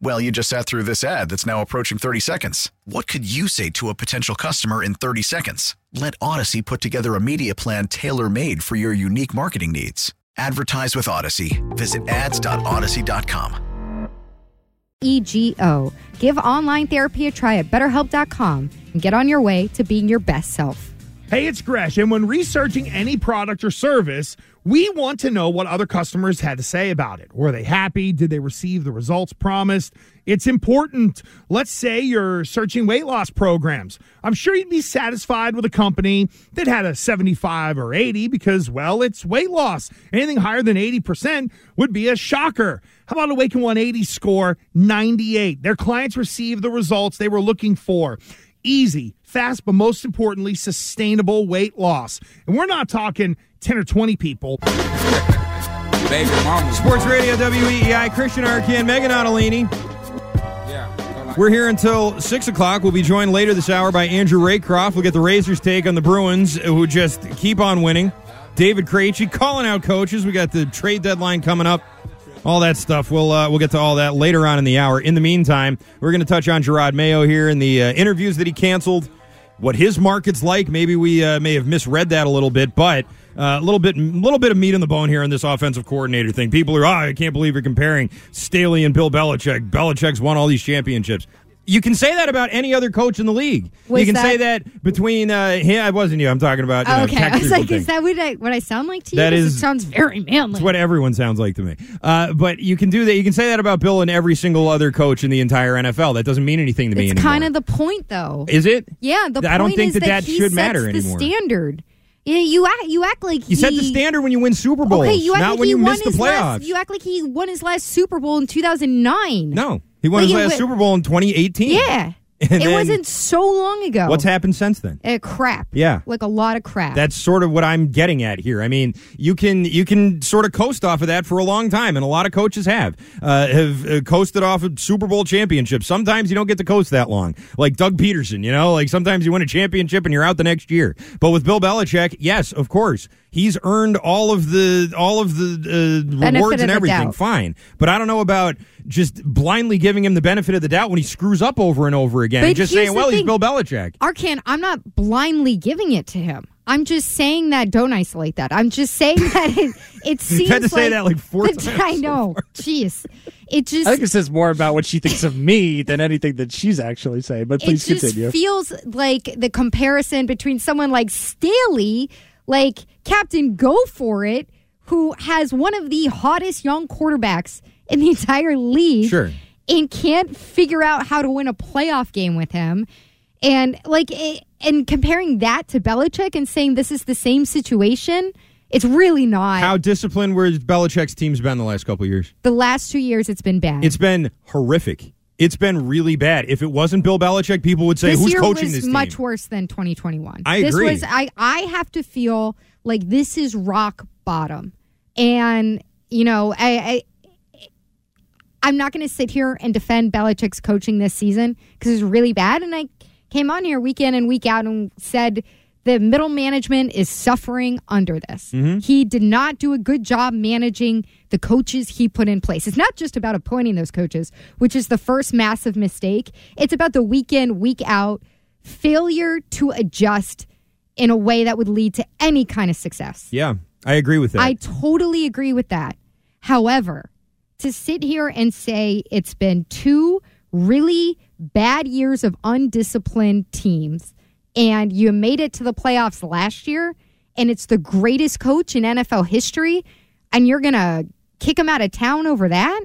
Well, you just sat through this ad that's now approaching 30 seconds. What could you say to a potential customer in 30 seconds? Let Odyssey put together a media plan tailor made for your unique marketing needs. Advertise with Odyssey. Visit ads.odyssey.com. EGO. Give online therapy a try at betterhelp.com and get on your way to being your best self. Hey, it's Gresh, and when researching any product or service, we want to know what other customers had to say about it. Were they happy? Did they receive the results promised? It's important. Let's say you're searching weight loss programs. I'm sure you'd be satisfied with a company that had a 75 or 80 because, well, it's weight loss. Anything higher than 80% would be a shocker. How about Awaken 180 score 98? Their clients received the results they were looking for easy, fast, but most importantly, sustainable weight loss. And we're not talking 10 or 20 people. Baby mama. Sports Radio WEEI, Christian Arcand, Meghan Ottolini. Yeah. We're here until 6 o'clock. We'll be joined later this hour by Andrew Raycroft. We'll get the Razors' take on the Bruins, who just keep on winning. David Krejci calling out coaches. We got the trade deadline coming up. All that stuff. We'll uh, we'll get to all that later on in the hour. In the meantime, we're going to touch on Jerod Mayo here and the uh, interviews that he canceled. What his market's like. Maybe we uh, may have misread that a little bit, but uh, a little bit, little bit of meat in the bone here on this offensive coordinator thing. People are, oh, I can't believe you're comparing Staley and Bill Belichick. Belichick's won all these championships. You can say that about any other coach in the league. Was you can that- say that between uh, him. I wasn't you. I'm talking about. You know, okay, I was like, thing. is that what I, what I sound like to you? That is, it sounds very manly. It's what everyone sounds like to me. Uh, but you can do that. You can say that about Bill and every single other coach in the entire NFL. That doesn't mean anything to me it's anymore. kind of the point, though. is it? yeah, the I don't think is that that he should matter the anymore. standard. Yeah, you act you act like You set the standard when you win Super Bowls, Okay, you act not like when you miss the playoffs. Last, you act like he won his last Super Bowl in 2009. no, he won Like, his last Super Bowl in 2018. Yeah. And it then- wasn't so long ago. What's happened since then? Uh, crap. Yeah. Like a lot of crap. That's sort of what I'm getting at here. I mean, you can you can sort of coast off of that for a long time, and a lot of coaches have uh, have uh, coasted off of Super Bowl championships. Sometimes you don't get to coast that long, like Doug Pederson. You know, like sometimes you win a championship and you're out the next year. But with Bill Belichick, yes, of course, he's earned all of the all of the uh, rewards and everything. Fine, but I don't know about just blindly giving him the benefit of the doubt when he screws up over and over again, But and just saying, the "Well, he's. Bill Belichick." Arcand, I'm not blindly giving it to him. I'm just saying that. Don't isolate that. I'm just saying that it, it seems You've had to say like that like four times I so know. Jeez. It just I think it says more about what she thinks of me than anything that she's actually saying. But please it just continue. feels like the comparison between someone like Staley, like Captain Go For It, who has one of the hottest young quarterbacks in the entire league, Sure. and can't figure out how to win a playoff game with him, and like, it, and comparing that to Belichick and saying this is the same situation. It's really not. How disciplined were Belichick's teams been the last couple of years? the last two years, it's been bad. It's been horrific. It's been really bad. If it wasn't Bill Belichick, people would say, this "Who's coaching this team?" much worse than 2021. I this agree. Was, I I have to feel like this is rock bottom, and you know I. I I'm not going to sit here and defend Belichick's coaching this season because it's really bad. And I came on here week in and week out and said the middle management is suffering under this. Mm-hmm. He did not do a good job managing the coaches he put in place. It's not just about appointing those coaches, which is the first massive mistake. It's about the week in, week out failure to adjust in a way that would lead to any kind of success. Yeah, I agree with that. I totally agree with that. However, to sit here and say it's been two really bad years of undisciplined teams and you made it to the playoffs last year and it's the greatest coach in NFL history, and you're gonna kick him out of town over that?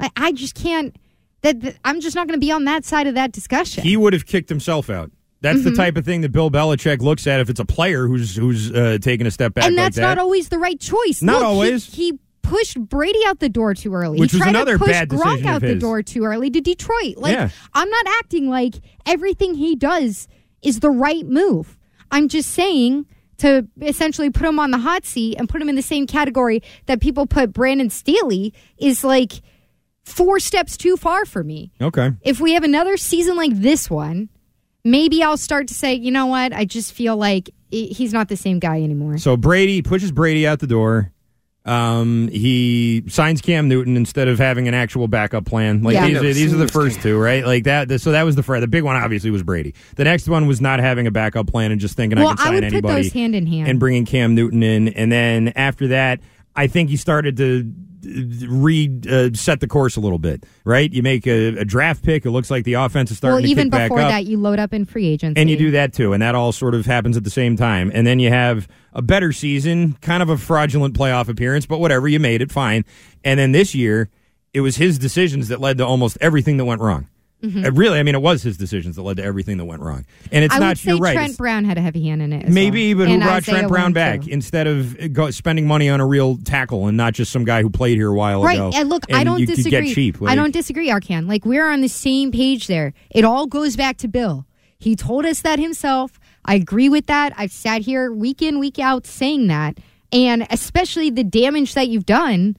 I, I just can't. That, that- I'm just not going to be on that side of that discussion. He would have kicked himself out. That's Mm-hmm. the type of thing that Bill Belichick looks at if it's a player who's who's uh, taking a step back and like that's that. not always the right choice. Not Look, always. He, pushed Brady out the door too early. Which he was another to push bad Gronk out the door too early to Detroit. Like Yeah. I'm not acting like everything he does is the right move. I'm just saying to essentially put him on the hot seat and put him in the same category that people put Brandon Staley is like four steps too far for me. okay. If we have another season like this one, maybe I'll start to say, you know what? I just feel like he's not the same guy anymore. So Brady pushes Brady out the door. Um, he signs Cam Newton instead of having an actual backup plan. Like Yeah. these, are, these are the first two, right? Like that. So that was the first. The big one obviously was Brady. The next one was not having a backup plan and just thinking I Well, can sign I would anybody. put those hand in hand. and bringing Cam Newton in, and then after that, I think he started to re uh, set the course a little bit. Right? You make a, a draft pick. It looks like the offense is starting well, to even before up. that, you load up in free agency. And you do that too, and that all sort of happens at the same time. And then you have a better season, kind of a fraudulent playoff appearance, but whatever, you made it fine. And then this year, it was his decisions that led to almost everything that went wrong. Uh, really, I mean, it was his decisions that led to everything that went wrong. And it's Mm-hmm. I not. you're right. Trent Brown had a heavy hand in it. Maybe, well. but who And brought Isaiah Trent Brown back too. instead of go, spending money on a real tackle and not just some guy who played here a while Right, ago? and look, I don't disagree. cheap. I don't disagree, Arcand. Like we're on the same page there. It all goes back to Bill. He told us that himself. I agree with that. I've sat here week in, week out saying that, and especially the damage that you've done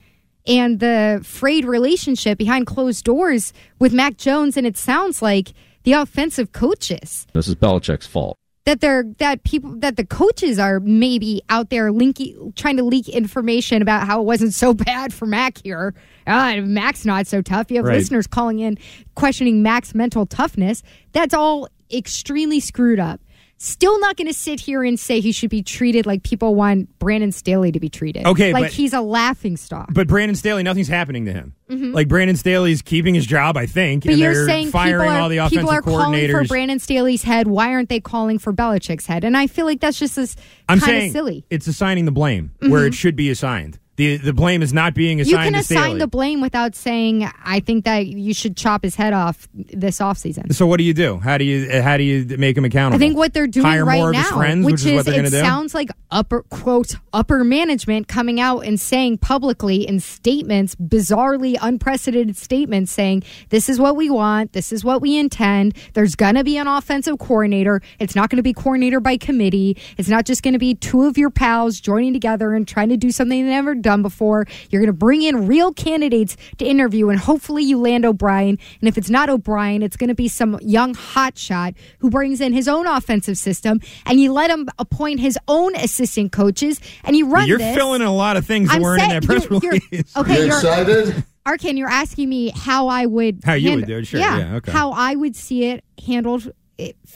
and the frayed relationship behind closed doors with Mac Jones. And it sounds like the offensive coaches This is Belichick's fault. that they're that people that the coaches are maybe out there linking trying to leak information about how it wasn't so bad for Mac here. Uh, Mac's not so tough. You have Right. listeners calling in questioning Mac's mental toughness. That's all extremely screwed up. Still not going to sit here and say he should be treated like people want Brandon Staley to be treated. Okay, like but- he's a laughing stock. But Brandon Staley, nothing's happening to him. Like Brandon Staley's keeping his job, I think, Mm-hmm. But and you're they're saying firing people are, all the people offensive are calling for Brandon Staley's head. Why aren't they calling for Belichick's head? And I feel like that's just this I'm kind saying of silly. Mm-hmm. it's assigning the blame where it should be assigned. The the blame is not being assigned. You can assign the blame without saying, I think that you should chop his head off this offseason. so what do you do? How do you how do you make him accountable? I think what they're doing Hire right more now, of his friends, which, which, is, what they're it to do. sounds like upper quote upper management coming out and saying publicly in statements, bizarrely unprecedented statements, saying this is what we want, this is what we intend. There's going to be an offensive coordinator. It's not going to be coordinator by committee. It's not just going to be two of your pals joining together and trying to do something they've never done before. You're going to bring in real candidates to interview, and hopefully you land O'Brien. And if it's not O'Brien, it's going to be some young hotshot who brings in his own offensive system, and you let him appoint his own assistant coaches, and you run You're this. filling in a lot of things that I'm weren't in that press you're- you're- okay, you're, Arcand, you're asking me how I would How you hand- would do it, sure, yeah, okay. how I would see it handled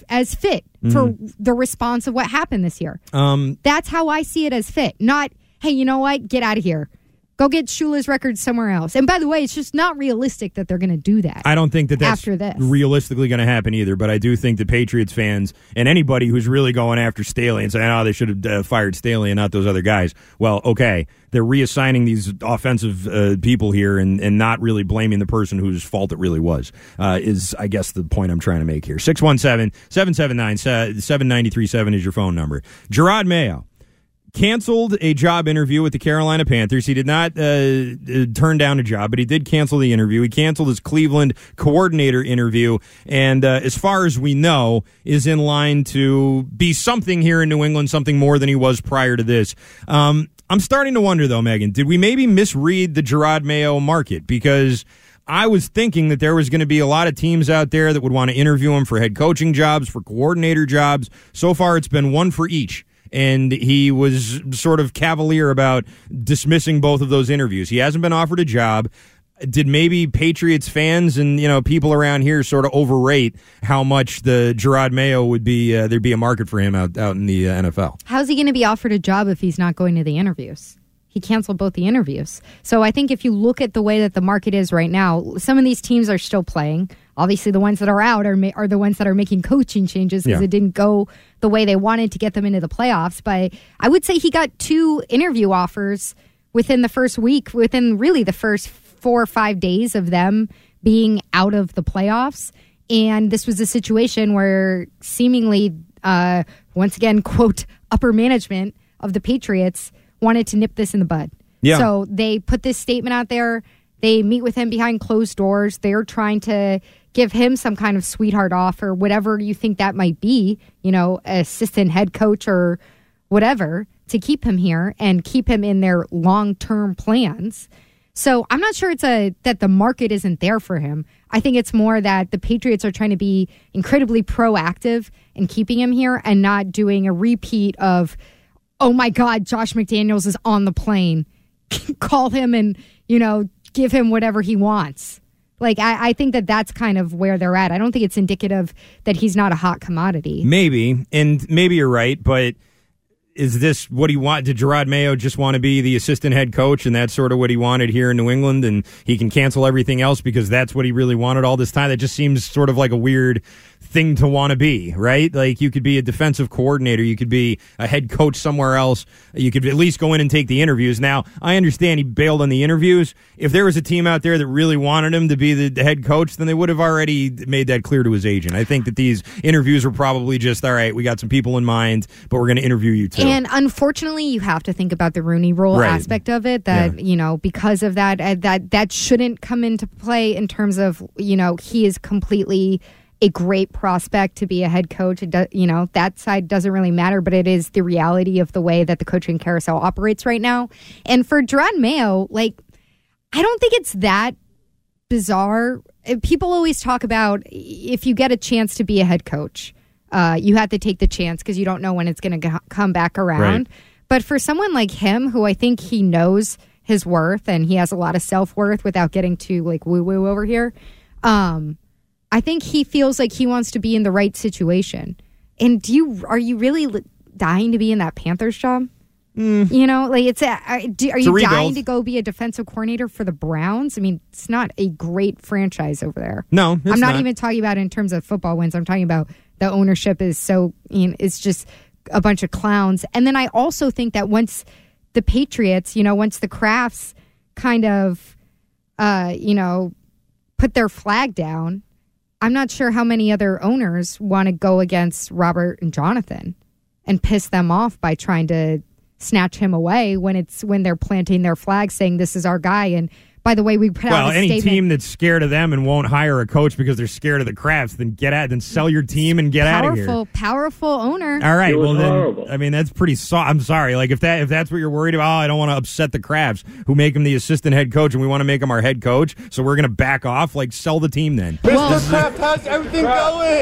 as fit for the response of what happened this year. Mm-hmm. Um, That's how I see it as fit. Not, hey, you know what? Get out of here. Go get Shula's record somewhere else. And by the way, it's just not realistic that they're going to do that. I don't think that that's After this. realistically going to happen either. But I do think the Patriots fans and anybody who's really going after Staley and saying, "Oh, they should have uh, fired Staley and not those other guys." Well, okay, they're reassigning these offensive uh, people here and, and not really blaming the person whose fault it really was. Uh, is I guess the point I'm trying to make here. 617-779-7937 is your phone number. Jerod Mayo canceled a job interview with the Carolina Panthers. He did not uh, uh, turn down a job, but he did cancel the interview. He canceled his Cleveland coordinator interview, and uh, as far as we know, is in line to be something here in New England, something more than he was prior to this. Um, I'm starting to wonder, though, Megan, did we maybe misread the Jerod Mayo market because? I was thinking that there was going to be a lot of teams out there that would want to interview him for head coaching jobs, for coordinator jobs. So far, it's been one for each and he was sort of cavalier about dismissing both of those interviews. He hasn't been offered a job. Did maybe Patriots fans and you know people around here sort of overrate how much the Jerod Mayo would be? Uh, there'd be a market for him out out in the uh, NFL. How's he going to be offered a job if he's not going to the interviews? He canceled both the interviews. So I think if you look at the way that the market is right now, some of these teams are still playing. Obviously, the ones that are out are ma- are the ones that are making coaching changes because Yeah. it didn't go the way they wanted to get them into the playoffs. But I would say he got two interview offers within the first week, within really the first four or five days of them being out of the playoffs. And this was a situation where seemingly, uh, once again, quote, upper management of the Patriots wanted to nip this in the bud. Yeah. So they put this statement out there. They meet with him behind closed doors. They're trying to give him some kind of sweetheart offer, whatever you think that might be, you know, assistant head coach or whatever, to keep him here and keep him in their long term plans. So I'm not sure it's a that the market isn't there for him. I think it's more that the Patriots are trying to be incredibly proactive in keeping him here and not doing a repeat of, oh my God, Josh McDaniels is on the plane. Call him and you know give him whatever he wants. Like I, I think that that's kind of where they're at. I don't think it's indicative that he's not a hot commodity. Maybe, and maybe you're right, but is this what he want? Did Jerod Mayo just want to be the assistant head coach, and that's sort of what he wanted here in New England, and he can cancel everything else because that's what he really wanted all this time? That just seems sort of like a weird thing to want to be, right? Like you could be a defensive coordinator, you could be a head coach somewhere else, you could at least go in and take the interviews. Now, I understand he bailed on the interviews. If there was a team out there that really wanted him to be the, the head coach, then they would have already made that clear to his agent. I think that these interviews were probably just, all right, we got some people in mind, but we're going to interview you too. And unfortunately, you have to think about the Rooney Rule Right. aspect of it. That you know, because of that, uh, that that shouldn't come into play in terms of you know he is completely a great prospect to be a head coach. It do, you know that side doesn't really matter, but it is the reality of the way that the coaching carousel operates right now. And for Jerod Mayo, like I don't think it's that bizarre. Uh, People always talk about if you get a chance to be a head coach, uh, you have to take the chance because you don't know when it's going to come back around. Right. But for someone like him, who I think he knows his worth and he has a lot of self worth without getting too like woo woo over here, um, I think he feels like he wants to be in the right situation. And do you are you really li- dying to be in that Panthers job? You know, like it's a, are, do, are It's a you dying to go be a defensive coordinator for the Browns? I mean, it's not a great franchise over there. no, it's I'm not, even talking about in terms of football wins. I'm talking about the ownership is so you know, it's just a bunch of clowns. And then I also think that once the Patriots, you know, once the Krafts kind of uh, you know, put their flag down, I'm not sure how many other owners want to go against Robert and Jonathan and piss them off by trying to snatch him away when it's when they're planting their flag saying this is our guy and by the way we put Well, out a any statement team that's scared of them and won't hire a coach because they're scared of the Krafts, then get out, then sell your team and get out of here. powerful powerful owner All right. It was well, then horrible. I mean that's pretty. So- I'm sorry. Like if that if that's what you're worried about, oh, I don't want to upset the Krafts who make him the assistant head coach, and we want to make him our head coach. So we're gonna back off. Like sell the team then. Well,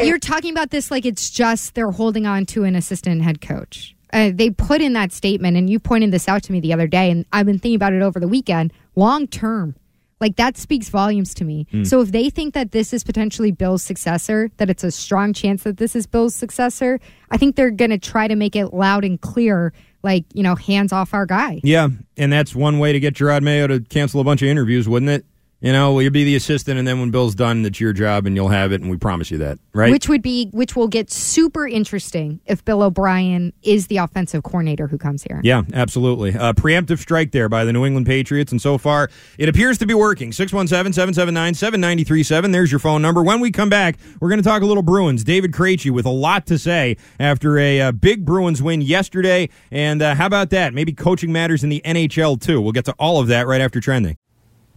You're talking about this like it's just they're holding on to an assistant head coach. Uh, they put in that statement, and you pointed this out to me the other day, and I've been thinking about it over the weekend. Long term, like that speaks volumes to me. So if they think that this is potentially Bill's successor, that it's a strong chance that this is Bill's successor, I think they're going to try to make it loud and clear, like you know, hands off our guy. Yeah, and that's one way to get Jerod Mayo to cancel a bunch of interviews, wouldn't it? You know, well, you'll be the assistant, and then when Bill's done, it's your job, and you'll have it, and we promise you that, right? Which would be which will get super interesting if Bill O'Brien is the offensive coordinator who comes here. Yeah, absolutely. Uh, preemptive strike there by the New England Patriots, and so far it appears to be working. 617 779 7937. There's your phone number. When we come back, we're going to talk a little Bruins. David Krejci with a lot to say after a uh, big Bruins win yesterday. And uh, how about that? Maybe coaching matters in the NHL too. We'll get to all of that right after trending.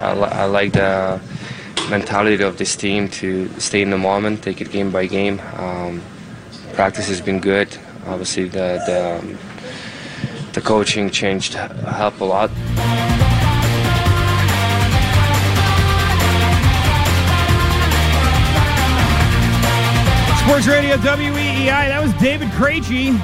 I, li- I like the mentality of this team to stay in the moment, take it game by game. Um, practice has been good. Obviously, the the, um, the coaching changed help a lot. Sports Radio WEEI. That was David Krejci.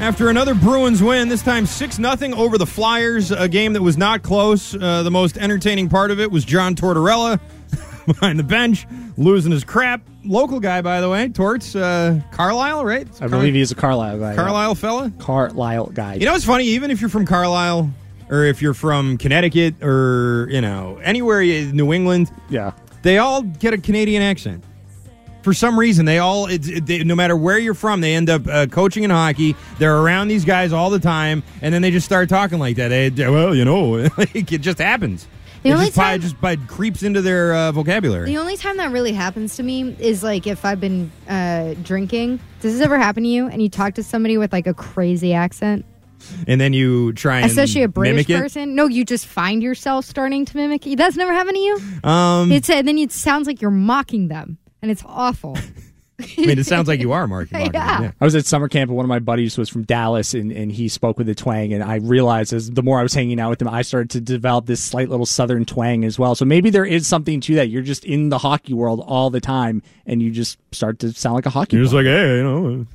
After another Bruins win, this time 6 0 over the Flyers, a game that was not close. Uh, the most entertaining part of it was John Tortorella behind the bench, losing his crap. Local guy, by the way, Torts, uh, Carlisle, right? I believe he's a Carlisle guy. Carlisle fella? Carlisle guy. You know what's funny? Even if you're from Carlisle, or if you're from Connecticut, or, you know, anywhere, in New England, yeah. they all get a Canadian accent. For some reason, they all, it's, it, they, no matter where you're from, they end up uh, coaching in hockey. They're around these guys all the time, and then they just start talking like that. They, well, you know, like, it just happens. The it only just, time- just by creeps into their uh, vocabulary. The only time that really happens to me is like if I've been uh, drinking. Does this ever happen to you? And you talk to somebody with like a crazy accent, and then you try and especially a British mimic it. person? No, you just find yourself starting to mimic it. That's never happened to you. Um, It's and then it sounds like you're mocking them, and it's awful. I mean, it sounds like you are Mark. Mark Yeah. I was at summer camp and one of my buddies was from Dallas and, and he spoke with a twang and I realized as the more I was hanging out with him, I started to develop this slight little southern twang as well. So maybe there is something to that. You're just in the hockey world all the time and you just start to sound like a hockey You're just like, hey, you know,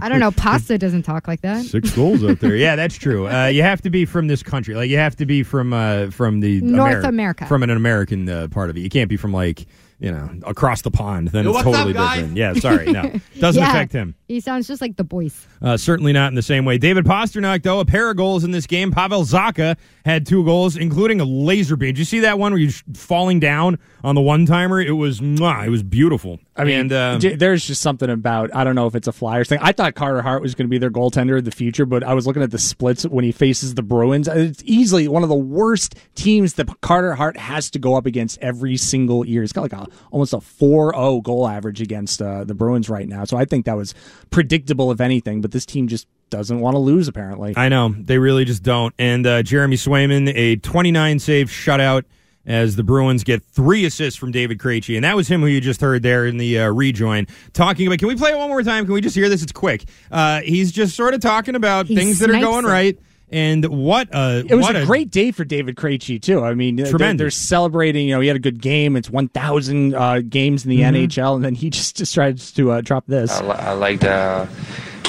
I don't know. Pasta doesn't talk like that. six goals out there. Yeah, that's true. Uh, you have to be from this country. Like you have to be from uh, from the North America. from an American uh, part of it. You can't be from like you know across the pond. Then Yo, it's what's up, totally guys? different. Yeah, sorry, no, doesn't Yeah. affect him. He sounds just like the boys. Uh, certainly not in the same way. David Pastrnak, though, a pair of goals in this game. Pavel Zacha had two goals, including a laser beam. Did you see that one where you're falling down on the one timer? It was, mwah, it was beautiful. I mean, and, um, j- there's just something about I don't know if it's a Flyers thing. I thought Carter Hart was going to be their goaltender in the future, but I was looking at the splits when he faces the Bruins. It's easily one of the worst teams that Carter Hart has to go up against every single year. He's got like a almost a 4-0 goal average against uh, the Bruins right now. So I think that was predictable if anything, but this team just doesn't want to lose apparently. I know they really just don't. And uh, Jeremy Swayman, a 29 save shutout as the Bruins get three assists from David Krejci, and that was him who you just heard there in the uh, rejoin talking about. Can we play it one more time? Can we just hear this? It's quick. Uh, he's just sort of talking about He things that are going it. right. And what a It was what a great day for David Krejci too. I mean, they're, they're celebrating. You know, he had a good game. It's one thousand uh, games in the Mm-hmm. NHL, and then he just just tries to uh, drop this. I, li- I like the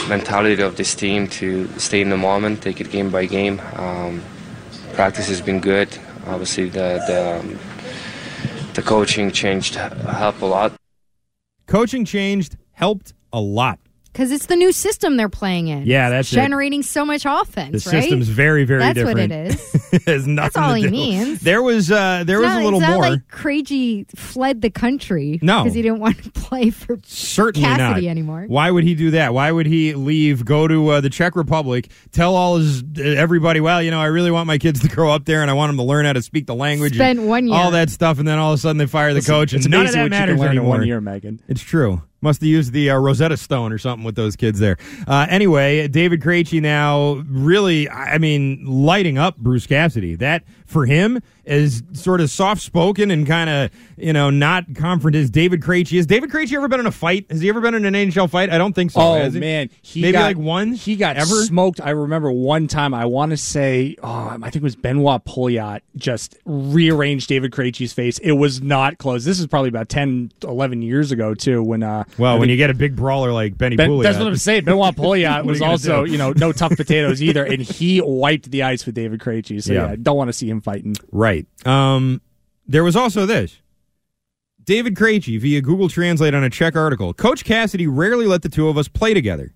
mentality of this team to stay in the moment, take it game by game. Um, practice has been good. Obviously, the the, um, the coaching changed helped a lot. coaching changed, helped a lot. Because it's the new system they're playing in. Yeah, that's It's it. generating so much offense, The right? system's very, very That's different. what it is. it has nothing all to he do. means. There was uh, there It's was not, a little it's not more. like Krejci fled the country. No. because he didn't want to play for Certainly Cassidy not anymore. Why would he do that? Why would he leave, go to uh, the Czech Republic, tell all his uh, everybody, well, you know, I really want my kids to grow up there, and I want them to learn how to speak the language, Spent and one year. all that stuff, and then all of a sudden they fire the Listen, coach, and none of that what you matters can learn anymore. in one year, Megan. It's true. Must have used the uh, Rosetta Stone or something with those kids there. Uh, anyway, David Krejci now really, I mean, lighting up Bruce Cassidy. That for him is sort of soft spoken and kind of you know not confident as David Krejci is. David Krejci ever been in a fight? Has he ever been in an NHL fight? I don't think so. Oh he? man, he maybe got, like one. He got ever. smoked. I remember one time. I want to say, oh, I think it was Benoit Pouliot just rearranged David Krejci's face. It was not close. This is probably about 10, 11 years ago too. When uh, well, when you get a big brawler like Benny Ben- Pouliot, that's what I'm saying. Benoit Pouliot was you also, do? you know, no tough potatoes either, and he wiped the ice with David Krejci. So Yeah. yeah, don't want to see him fighting. Right. Um, there was also this. David Krejci via Google Translate on a Czech article. Coach Cassidy rarely let the two of us play together.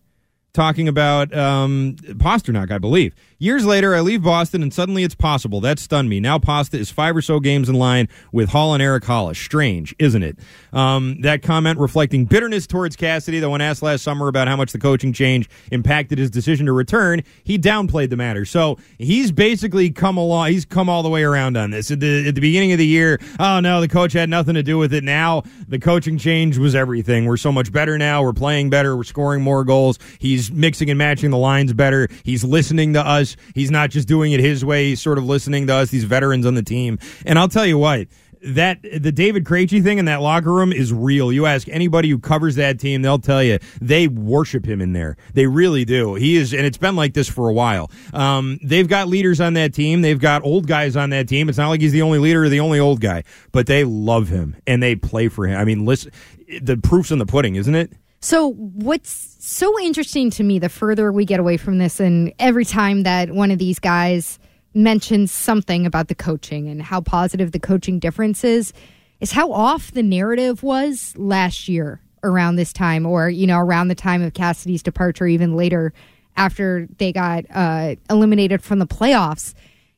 Talking about um, Pastrnak, I believe. Years later, I leave Boston and suddenly it's possible. That stunned me. Now Pasta is five or so games in line with Hall and Erik Haula. Strange, isn't it? Um, that comment reflecting bitterness towards Cassidy, that when asked last summer about how much the coaching change impacted his decision to return, he downplayed the matter. So he's basically come along, he's come all the way around on this. At the, at the beginning of the year, oh no, the coach had nothing to do with it. Now the coaching change was everything. We're so much better now. We're playing better. We're scoring more goals. He's mixing and matching the lines better. He's listening to us. He's not just doing it his way. He's sort of listening to us, these veterans on the team. And I'll tell you what, that the David Krejci thing in that locker room is real. You ask anybody who covers that team, they'll tell you they worship him in there. They really do. He is, and it's been like this for a while. Um, they've got leaders on that team. They've got old guys on that team. It's not like he's the only leader or the only old guy, but they love him and they play for him. I mean, listen, the proof's in the pudding, isn't it? So, what's so interesting to me, the further we get away from this, and every time that one of these guys mentions something about the coaching and how positive the coaching difference is, is how off the narrative was last year around this time, or, you know, around the time of Cassidy's departure, even later after they got uh, eliminated from the playoffs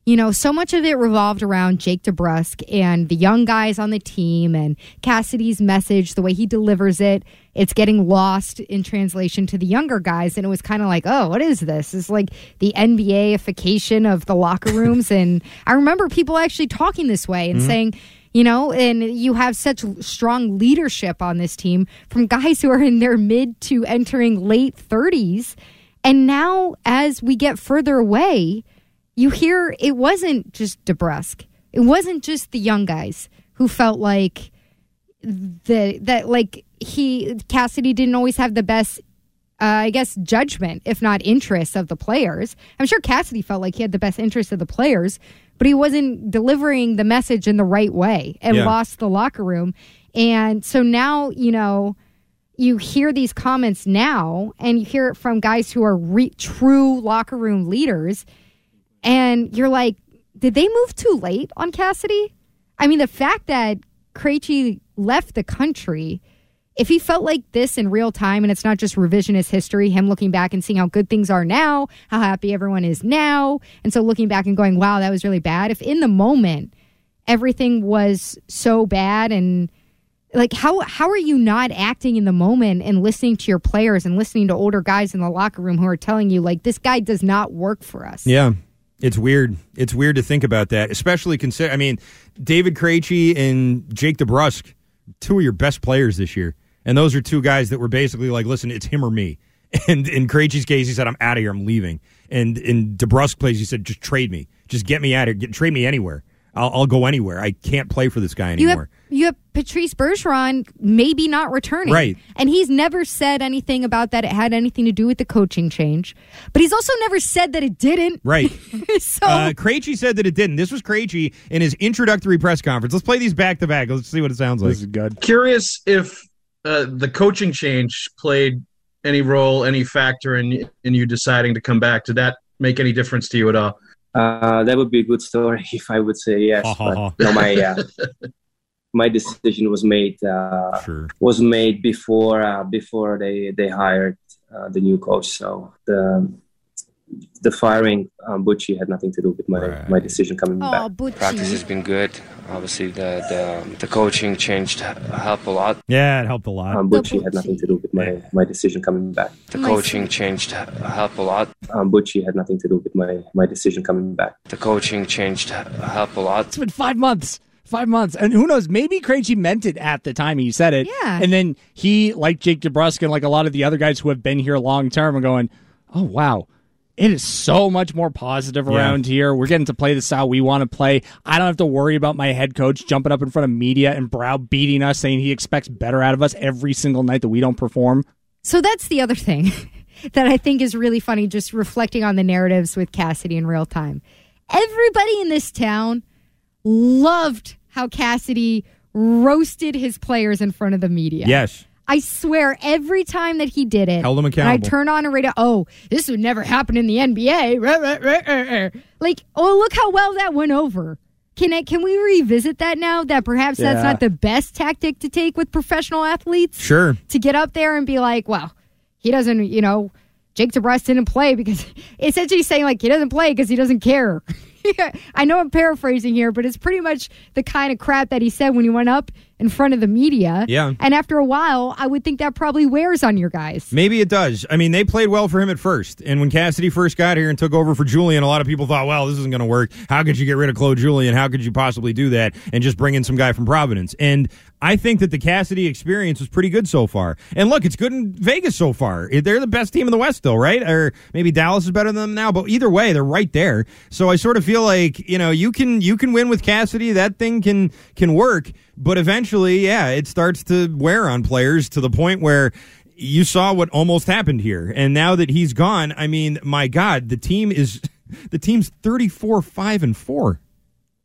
you know, so much of it revolved around Jake DeBrusk and the young guys on the team and Cassidy's message, the way he delivers it. It's getting lost in translation to the younger guys. And it was kind of like, oh, what is this? It's like the NBAification of the locker rooms. and I remember people actually talking this way and mm-hmm. saying, you know, and you have such strong leadership on this team from guys who are in their mid to entering late 30s. And now, as we get further away, you hear it wasn't just DeBrusk. It wasn't just the young guys who felt like the that like he Cassidy didn't always have the best uh, I guess judgment, if not interest of the players. I'm sure Cassidy felt like he had the best interest of the players, but he wasn't delivering the message in the right way and yeah. lost the locker room. And so now, you know, you hear these comments now and you hear it from guys who are re- true locker room leaders and you're like, did they move too late on Cassidy? I mean, the fact that Krejci left the country, if he felt like this in real time and it's not just revisionist history, him looking back and seeing how good things are now, how happy everyone is now, and so looking back and going, wow, that was really bad. If in the moment everything was so bad and like how how are you not acting in the moment and listening to your players and listening to older guys in the locker room who are telling you like this guy does not work for us? Yeah. It's weird. It's weird to think about that, especially consider. I mean, David Krejci and Jake DeBrusk, two of your best players this year, and those are two guys that were basically like, "Listen, it's him or me." And in Krejci's case, he said, "I'm out of here. I'm leaving." And in DeBrusk plays, he said, "Just trade me. Just get me out of here. Get, trade me anywhere." I'll, I'll, go anywhere. I can't play for this guy anymore. You have, you have Patrice Bergeron maybe not returning. Right. And he's never said anything about that it had anything to do with the coaching change. But he's also never said that it didn't. Right. so uh, Krejci said that it didn't. This was Krejci in his introductory press conference. Let's play these back to back. Let's see what it sounds like. This is good. Curious if uh, the coaching change played any role, any factor in in you deciding to come back. Did that make any difference to you at all? Uh, that would be a good story if I would say yes. but no, my uh, my decision was made uh, sure. was made before uh, before they they hired uh, the new coach. So the the firing um, Butchie had nothing to do with my, right. my decision coming oh, back. Butchie. Practice has been good. Obviously, the, the the coaching changed helped a lot. Yeah, it helped a lot. Um, Butchie had nothing to do with my, my decision coming back. The coaching changed helped a lot. Um, Butchie had nothing to do with my, my decision coming back. The coaching changed helped a lot. It's been five months five months. And who knows? Maybe Krejci meant it at the time he said it. Yeah. And then he, like Jake DeBrusk and like a lot of the other guys who have been here long term, are going, "Oh wow, it is so much more positive around yeah. here. We're getting to play the style we want to play. I don't have to worry about my head coach jumping up in front of media and browbeating us, saying he expects better out of us every single night that we don't perform. So that's the other thing that I think is really funny, just reflecting on the narratives with Cassidy in real time. Everybody in this town loved how Cassidy roasted his players in front of the media. Yes. I swear, every time that he did it, held him accountable. I turn on a radio. Oh, this would never happen in the NBA. Like, oh, look how well that went over. Can I, can we revisit that now? That perhaps yeah. that's not the best tactic to take with professional athletes. Sure. To get up there and be like, well, he doesn't, you know, Jake DeBrusk didn't play because essentially saying like he doesn't play because he doesn't care. I know I'm paraphrasing here, but it's pretty much the kind of crap that he said when he went up in front of the media. Yeah. And after a while, I would think that probably wears on your guys. Maybe it does. I mean, they played well for him at first. And when Cassidy first got here and took over for Julien, a lot of people thought, well, this isn't going to work. How could you get rid of Claude Julien? How could you possibly do that and just bring in some guy from Providence? And I think that the Cassidy experience was pretty good so far. And look, it's good in Vegas so far. They're the best team in the West still, right? Or maybe Dallas is better than them now, but either way, they're right there. So I sort of feel like, you know, you can you can win with Cassidy. That thing can can work, but eventually, yeah, it starts to wear on players to the point where you saw what almost happened here. And now that he's gone, I mean, my God, the team is the team's 34 5 and 4.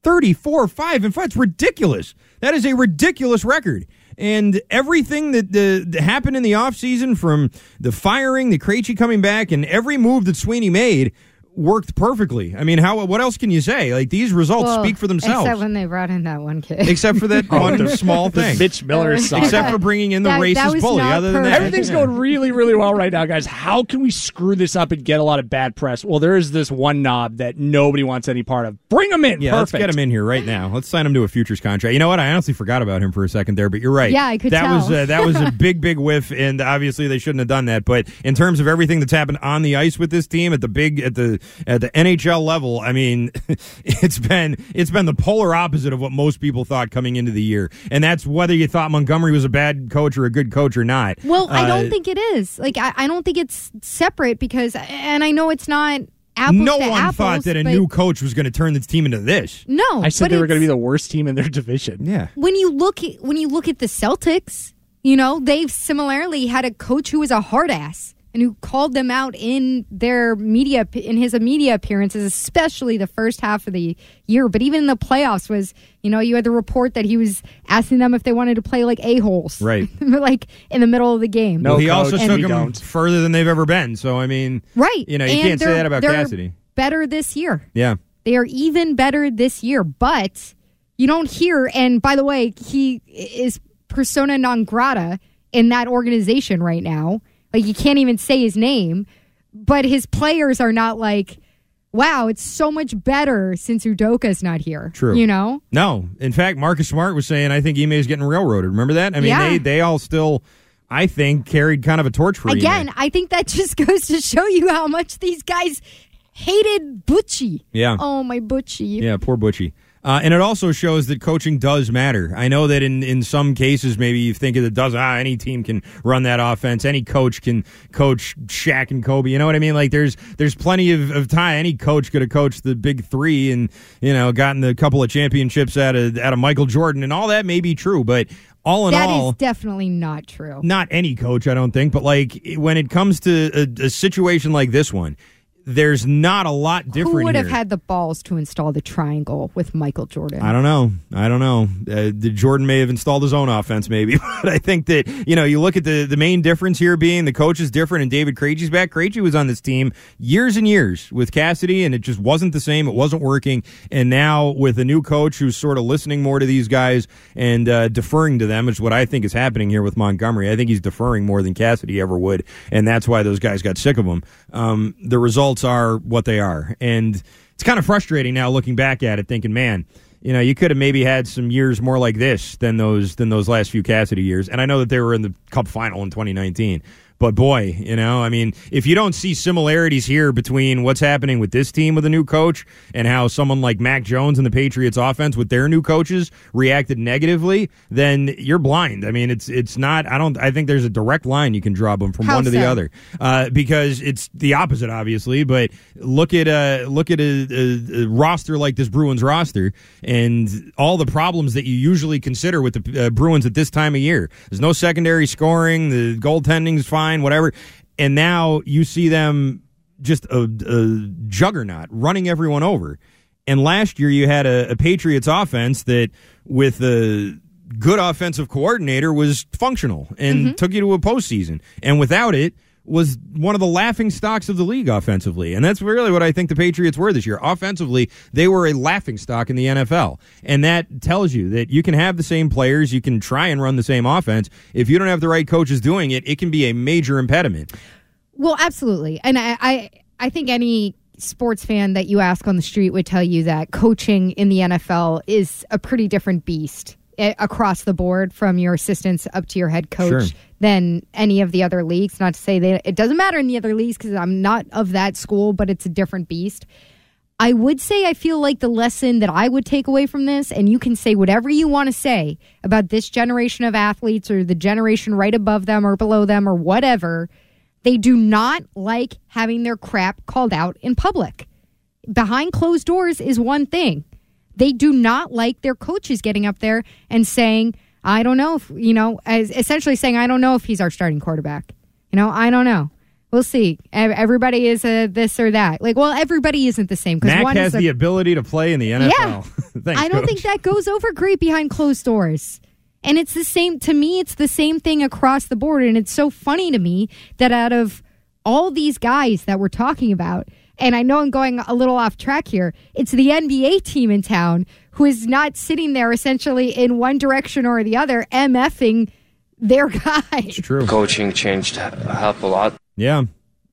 34 5 and 5. It's ridiculous. That is a ridiculous record. And everything that, the, happened in the offseason from the firing, the Krejci coming back, and every move that Sweeney made worked perfectly. I mean, how? What else can you say? Like these results Well, speak for themselves. Except when they brought in that one kid. Except for that one small thing. Mitch Miller saga. Except for bringing in the That- that racist was bully. Other than that, perfect. Everything's going really, really well right now, guys. How can we screw this up and get a lot of bad press? Well, there is this one knob that nobody wants any part of. Bring him in. Yeah, Perfect. let's get him in here right now. Let's sign him to a futures contract. You know what? I honestly forgot about him for a second there, but you're right. Yeah, I could that tell. was uh, that was a big, big whiff, and obviously they shouldn't have done that. But in terms of everything that's happened on the ice with this team at the big at the at the NHL level, I mean, it's been it's been the polar opposite of what most people thought coming into the year, and that's whether you thought Montgomery was a bad coach or a good coach or not. Well, I Uh, don't think it is. Like, I, I don't think it's separate because, and I know it's not apples no one apples, thought that a new coach was going to turn this team into this. No, I said they were going to be the worst team in their division. Yeah. when you look at, when you look at the Celtics, you know they've similarly had a coach who was a hard ass and who called them out in their media in his media appearances, especially the first half of the year. But even in the playoffs, was you know you had the report that he was asking them if they wanted to play like a holes, Right. like in the middle of the game. No, well, he coach, also took them don't. further than they've ever been. So I mean, right? You know, you And can't say that about they're Cassidy. Better this year. Yeah. They are even better this year, but you don't hear. And by the way, he is persona non grata in that organization right now. Like you can't even say his name, but his players are not like, wow, it's so much better since Udoka's not here. True. You know? No, in fact, Marcus Smart was saying, I think Ime is getting railroaded. Remember that? I mean, Yeah. they they all still, I think, carried kind of a torch for Ime. Again, I think that just goes to show you how much these guys hated Butchie. Yeah. Oh, my Butchie. Yeah, poor Butchie. Uh, and it also shows that coaching does matter. I know that in, in some cases, maybe you think it does. Ah, any team can run that offense. Any coach can coach Shaq and Kobe. You know what I mean? Like there's there's plenty of, of time. Any coach could have coached the big three and you know gotten a couple of championships out of out of Michael Jordan and all that may be true, but all in That all, is definitely not true. not any coach, I don't think, but like when it comes to a, a situation like this one, there's not a lot different. Who would have here. had the balls to install the triangle with Michael Jordan? I don't know. I don't know. Uh, the Jordan may have installed his own offense, maybe, but I think that you know you look at the the main difference here being the coach is different and David Krejci's back. Krejci was on this team years and years with Cassidy, and it just wasn't the same. It wasn't working, and now with a new coach who's sort of listening more to these guys and uh, deferring to them, which is what I think is happening here with Montgomery. I think he's deferring more than Cassidy ever would, and that's why those guys got sick of him. Um, the results are what they are, and it's kind of frustrating now looking back at it, thinking, man you know, you could have maybe had some years more like this than those than those last few Cassidy years. And I know that they were in the Cup final in 2019. But boy, you know, I mean, if you don't see similarities here between what's happening with this team with a new coach and how someone like Mac Jones and the Patriots offense with their new coaches reacted negatively, then you're blind. I mean, it's it's not. I don't. I think there's a direct line you can draw them from How one to the other uh, because it's the opposite, obviously. But look at uh, look at a, a, a roster like this Bruins roster and all the problems that you usually consider with the uh, Bruins at this time of year. There's no secondary scoring. The goaltending's fine, whatever. And now you see them just a, a juggernaut running everyone over. And last year you had a, a Patriots offense that with a good offensive coordinator was functional and mm-hmm. took you to a postseason. And without it, was one of the laughing stocks of the league offensively. And that's really what I think the Patriots were this year. Offensively, they were a laughing stock in the NFL. And that tells you that you can have the same players, you can try and run the same offense. If you don't have the right coaches doing it, it can be a major impediment. Well, absolutely, and I, I, I think any sports fan that you ask on the street would tell you that coaching in the NFL is a pretty different beast eh, across the board, from your assistants up to your head coach, Sure. Than any of the other leagues. Not to say that it doesn't matter in the other leagues because I'm not of that school, but it's a different beast. I would say I feel like the lesson that I would take away from this, and you can say whatever you want to say about this generation of athletes or the generation right above them or below them or whatever, they do not like having their crap called out in public. Behind closed doors is one thing. They do not like their coaches getting up there and saying, I don't know if, you know, as essentially saying, I don't know if he's our starting quarterback. You know, I don't know. We'll see. Everybody is a this or that. Like, well, everybody isn't the same. Mac one has a- the ability to play in the NFL. Yeah. Thanks, I don't Coach. think that goes over great behind closed doors. And it's the same to me, it's the same thing across the board. And it's so funny to me that out of all these guys that we're talking about, and I know I'm going a little off track here, it's the NBA team in town who is not sitting there essentially in one direction or the other, MFing their guy. True. Coaching changed help a lot. Yeah.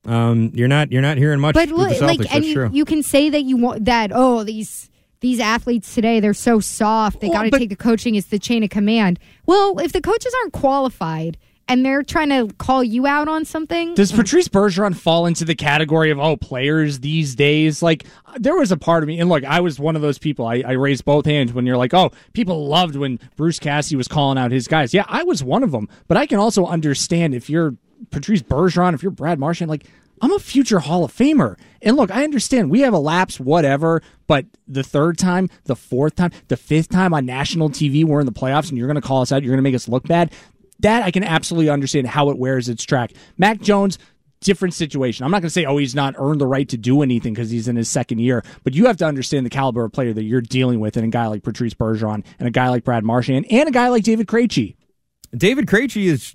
Um, you're not you're not hearing much but look, the Celtics. like, and you, you can say that you want that. Oh, these these athletes today, they're so soft. They Well, got to take the coaching It's the chain of command. Well, if the coaches aren't qualified and they're trying to call you out on something, Does Patrice Bergeron fall into the category of oh players these days? Like there was a part of me, and look, I was one of those people. I, I raised both hands when you're like, oh, people loved when Bruce Cassidy was calling out his guys. Yeah, I was one of them. But I can also understand if you're Patrice Bergeron, if you're Brad Marchand, like I'm a future Hall of Famer. And look, I understand we have a lapse, whatever, but the third time, the fourth time, the fifth time on national TV, we're in the playoffs and you're going to call us out, you're going to make us look bad. That I can absolutely understand how it wears its track. Mac Jones, different situation. I'm not going to say, oh, he's not earned the right to do anything because he's in his second year, but you have to understand the caliber of player that you're dealing with, and a guy like Patrice Bergeron, and a guy like Brad Marchand, and a guy like David Krejci. David Krejci is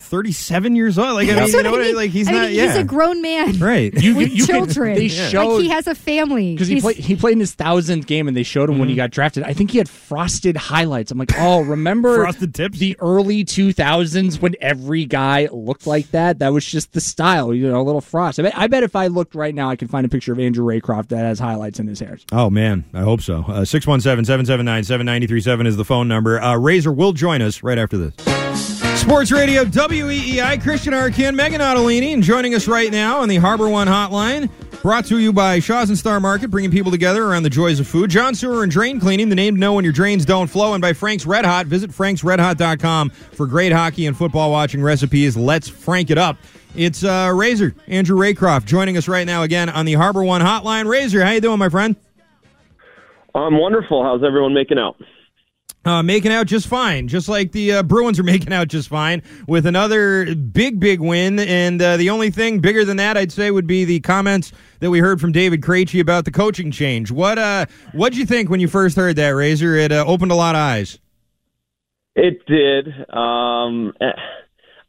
37 years old. Like I mean, you know I what I- mean. like he's I mean, not. he's yeah. a grown man right. You, with you can- children. they like he has a family. because he He's- played he played in his thousandth game and they showed him when he got drafted. I think he had frosted highlights. I'm like, oh, remember Frosted tips? the early 2000s when every guy looked like that? That was just the style, you know, a little frost. I bet, I bet if I looked right now, I could find a picture of Andrew Raycroft that has highlights in his hair. Oh man, I hope so. Uh, 617-779-7937 is the phone number. Uh, Razor will join us right after this. Sports Radio WEEI, Christian Arcand, Meghan Ottolini, and joining us right now on the Harbor One Hotline. Brought to you by Shaw's and Star Market, bringing people together around the joys of food. John Sewer and Drain Cleaning, the name to know when your drains don't flow. And by Frank's Red Hot, visit franksredhot.com for great hockey and football watching recipes. Let's frank it up. It's uh, Razor, Andrew Raycroft, joining us right now again on the Harbor One Hotline. Razor, how you doing, my friend? I'm wonderful. How's everyone making out? Uh, making out just fine, just like the uh, Bruins are making out just fine with another big, big win. And uh, the only thing bigger than that, I'd say, would be the comments that we heard from David Krejci about the coaching change. What uh, what'd you think when you first heard that, Razor? It uh, opened a lot of eyes. It did. Um, eh,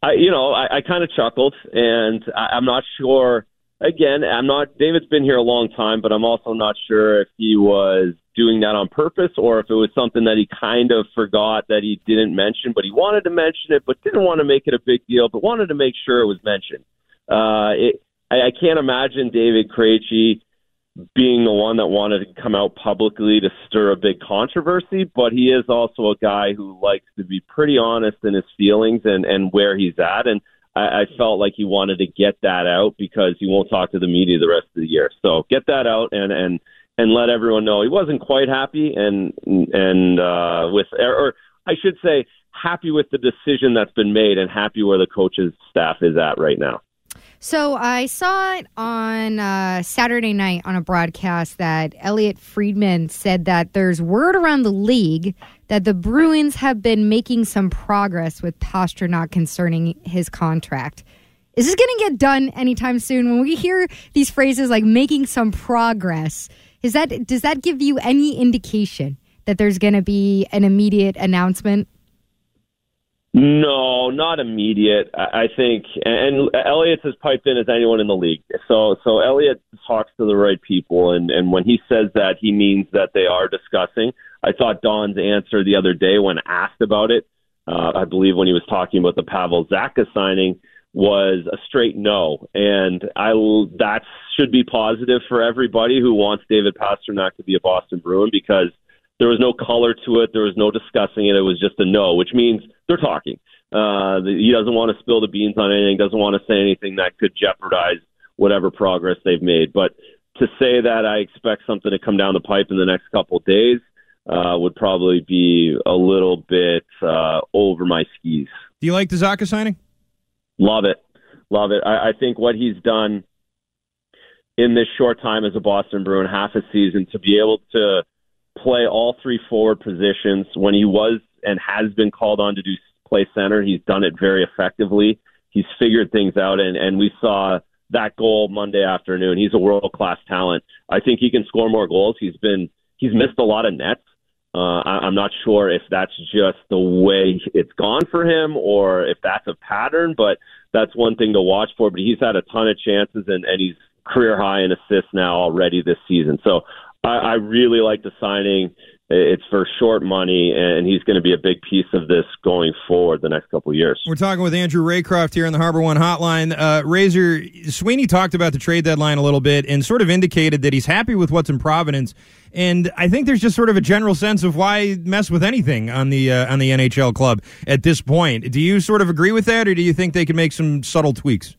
I, you know, I, I kind of chuckled, and I, I'm not sure. Again, I'm not. David's been here a long time, but I'm also not sure if he was doing that on purpose or if it was something that he kind of forgot that he didn't mention, but he wanted to mention it, but didn't want to make it a big deal, but wanted to make sure it was mentioned. Uh, it, I, I can't imagine David Krejci being the one that wanted to come out publicly to stir a big controversy, but he is also a guy who likes to be pretty honest in his feelings and, and where he's at. And I, I felt like he wanted to get that out because he won't talk to the media the rest of the year. So get that out and, and, and let everyone know he wasn't quite happy and, and, uh, with, or I should say, happy with the decision that's been made and happy where the coach's staff is at right now. So I saw it on uh, Saturday night on a broadcast that Elliotte Friedman said that there's word around the league that the Bruins have been making some progress with Pastrnak concerning his contract. Is this going to get done anytime soon? When we hear these phrases like "making some progress," is that does that give you any indication that there's going to be an immediate announcement? No, not immediate. I think, and Elliotte as piped in as anyone in the league. So, so Elliotte talks to the right people, and and when he says that, he means that they are discussing. I thought Don's answer the other day when asked about it, uh, I believe when he was talking about the Pavel Zacha signing, was a straight no, and I that should be positive for everybody who wants David Pastrnak to be a Boston Bruin because there was no color to it, there was no discussing it. It was just a no, which means they're talking. Uh, he doesn't want to spill the beans on anything, doesn't want to say anything that could jeopardize whatever progress they've made. But to say that I expect something to come down the pipe in the next couple of days uh, would probably be a little bit uh, over my skis. Do you like the Zacha signing? Love it, love it. I, I think what he's done in this short time as a Boston Bruin, half a season, to be able to play all three forward positions when he was and has been called on to do play center, he's done it very effectively. He's figured things out, and and we saw that goal Monday afternoon. He's a world class talent. I think he can score more goals. He's been he's missed a lot of nets. Uh, I, I'm not sure if that's just the way it's gone for him or if that's a pattern, but that's one thing to watch for. But he's had a ton of chances and, and he's career high in assists now already this season. So I, I really like the signing. It's for short money, and he's going to be a big piece of this going forward the next couple of years. We're talking with Andrew Raycroft here on the Harbor One Hotline. Uh, Razor Sweeney talked about the trade deadline a little bit and sort of indicated that he's happy with what's in Providence. And I think there's just sort of a general sense of why mess with anything on the uh, on the NHL club at this point. Do you sort of agree with that, or do you think they can make some subtle tweaks?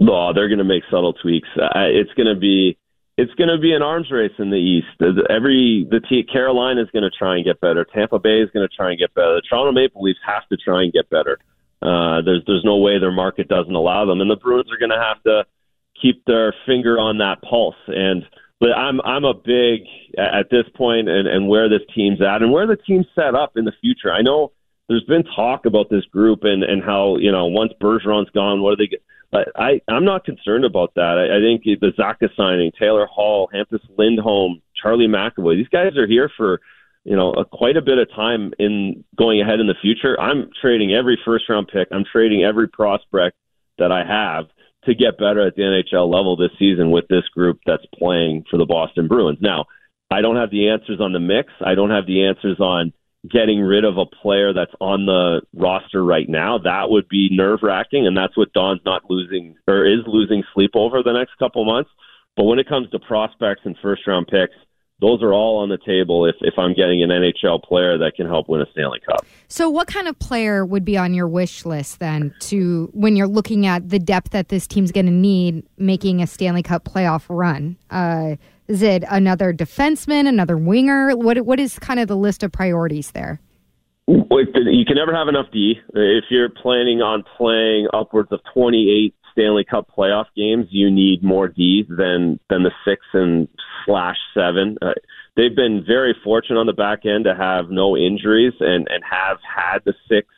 No, they're going to make subtle tweaks. Uh, it's going to be it's going to be an arms race in the East. Every the T, Carolina is going to try and get better. Tampa Bay is going to try and get better. The Toronto Maple Leafs have to try and get better. Uh, there's there's no way their market doesn't allow them, and the Bruins are going to have to keep their finger on that pulse. And but I'm I'm a big at this point and and where this team's at and where the team's set up in the future. I know there's been talk about this group and and how you know once Bergeron's gone, what do they get? But I, I'm not concerned about that. I, I think the Zacha signing, Taylor Hall, Hampus Lindholm, Charlie McAvoy, these guys are here for, you know, a, quite a bit of time in going ahead in the future. I'm trading every first round pick. I'm trading every prospect that I have to get better at the NHL level this season with this group that's playing for the Boston Bruins. Now, I don't have the answers on the mix. I don't have the answers on getting rid of a player that's on the roster right now, that would be nerve wracking, and that's what Don's not losing or is losing sleep over the next couple months. But when it comes to prospects and first round picks, those are all on the table if, if I'm getting an NHL player that can help win a Stanley Cup. So, what kind of player would be on your wish list then to when you're looking at the depth that this team's going to need making a Stanley Cup playoff run? Uh, is it another defenseman, another winger? What what is kind of the list of priorities there? You can never have enough D. If you're planning on playing upwards of 28 Stanley Cup playoff games, you need more D than than the six and slash seven. Uh, they've been very fortunate on the back end to have no injuries and and have had the six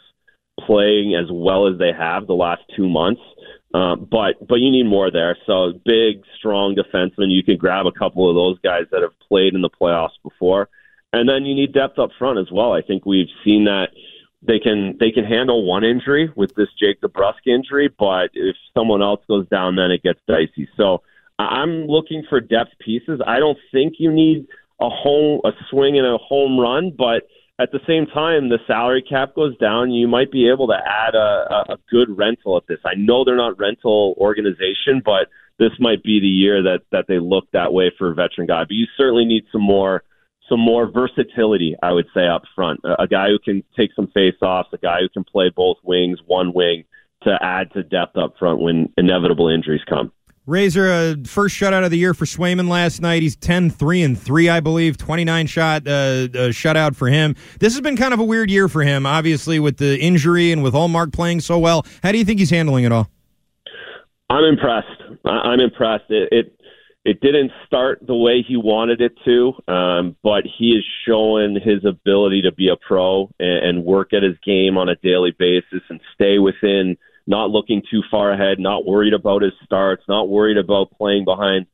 playing as well as they have the last two months. Uh, but but you need more there. So big, strong defenseman. You can grab a couple of those guys that have played in the playoffs before, and then you need depth up front as well. I think we've seen that they can they can handle one injury with this Jake DeBrusk injury, but if someone else goes down, then it gets dicey. So I'm looking for depth pieces. I don't think you need a home a swing and a home run, but at the same time, the salary cap goes down. You might be able to add a, a good rental at this. I know they're not rental organization, but this might be the year that that they look that way for a veteran guy. But you certainly need some more some more versatility, I would say, up front. A, a guy who can take some face-offs, a guy who can play both wings, one wing, to add to depth up front when inevitable injuries come. Razor, uh, first shutout of the year for Swayman last night. He's 10 3 and 3, I believe. 29 shot uh, uh, shutout for him. This has been kind of a weird year for him, obviously, with the injury and with Ullmark playing so well. How do you think he's handling it all? I'm impressed. I'm impressed. It, it it didn't start the way he wanted it to, um, but he is showing his ability to be a pro and, and work at his game on a daily basis and stay within – not looking too far ahead, not worried about his starts, not worried about playing behind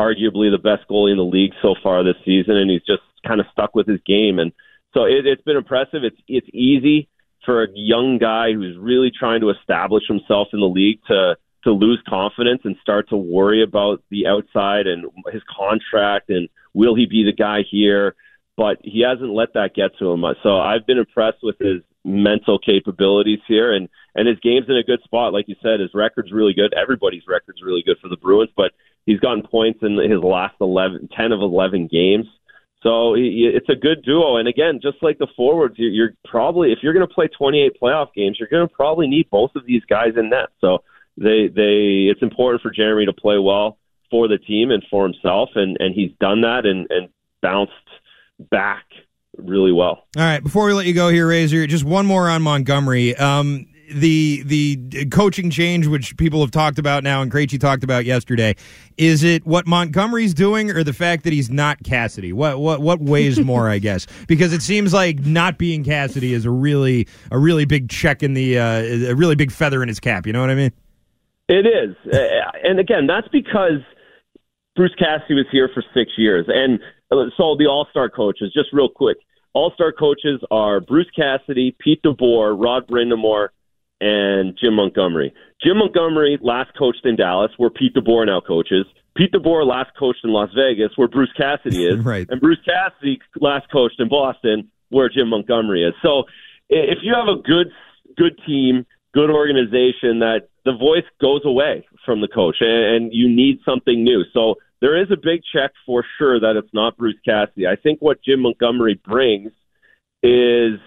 arguably the best goalie in the league so far this season, and he's just kind of stuck with his game. And so it, it's been impressive. It's it's easy for a young guy who's really trying to establish himself in the league to to lose confidence and start to worry about the outside and his contract and will he be the guy here. But he hasn't let that get to him. Much. So I've been impressed with his mental capabilities here, and and his game's in a good spot. Like you said, his record's really good. Everybody's record's really good for the Bruins, but he's gotten points in his last 11, 10 of 11 games. So it's a good duo. And again, just like the forwards, you're, you're probably if you're going to play 28 playoff games, you're going to probably need both of these guys in net. So they they it's important for Jeremy to play well for the team and for himself, and and he's done that and and bounced back really well. All right, before we let you go here, Razor, just one more on Montgomery. Um, the the coaching change, which people have talked about now, and Krejci talked about yesterday, is it what Montgomery's doing, or the fact that he's not Cassidy? What what what weighs more, I guess? Because it seems like not being Cassidy is a really a really big check in the uh, a really big feather in his cap. You know what I mean? It is, and again, that's because Bruce Cassidy was here for six years, and so the All Star coaches, just real quick, All Star coaches are Bruce Cassidy, Pete DeBoer, Rod Brind'Amour, and Jim Montgomery. Jim Montgomery last coached in Dallas, where Pete DeBoer now coaches. Pete DeBoer last coached in Las Vegas, where Bruce Cassidy is, right. and Bruce Cassidy last coached in Boston, where Jim Montgomery is. So if you have a good good team, good organization that the voice goes away from the coach, and, you need something new. So there is a big check for sure that it's not Bruce Cassidy. I think what Jim Montgomery brings is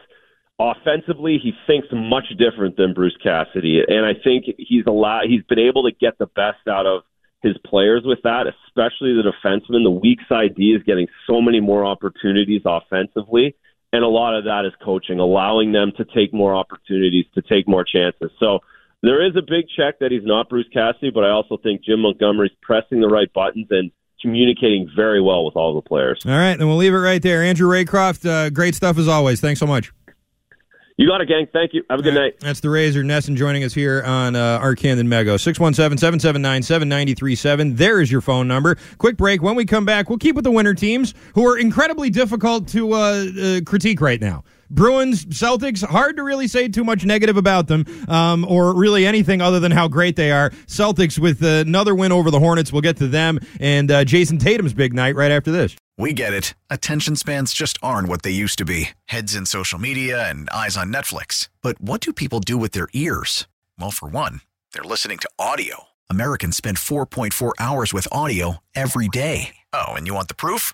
offensively he thinks much different than Bruce Cassidy, and I think he's allowed he's been able to get the best out of his players with that, especially the defensemen. The weak side D is getting so many more opportunities offensively. And a lot of that is coaching, allowing them to take more opportunities, to take more chances. So there is a big check that he's not Bruce Cassidy, but I also think Jim Montgomery's pressing the right buttons and communicating very well with all the players. All right, then we'll leave it right there. Andrew Raycroft, uh, great stuff as always. Thanks so much. You got it, gang. Thank you. Have a good night. That's the Razor NESN joining us here on uh, Arcand and Mego. 617-779-7937. There is your phone number. Quick break. When we come back, we'll keep with the winter teams who are incredibly difficult to uh, uh, critique right now. Bruins, Celtics, hard to really say too much negative about them um, or really anything other than how great they are. Celtics with another win over the Hornets. We'll get to them and uh, Jayson Tatum's big night right after this. We get it. Attention spans just aren't what they used to be heads in social media and eyes on Netflix. But what do people do with their ears? Well, for one, they're listening to audio. Americans spend 4.4 hours with audio every day. Oh, and you want the proof?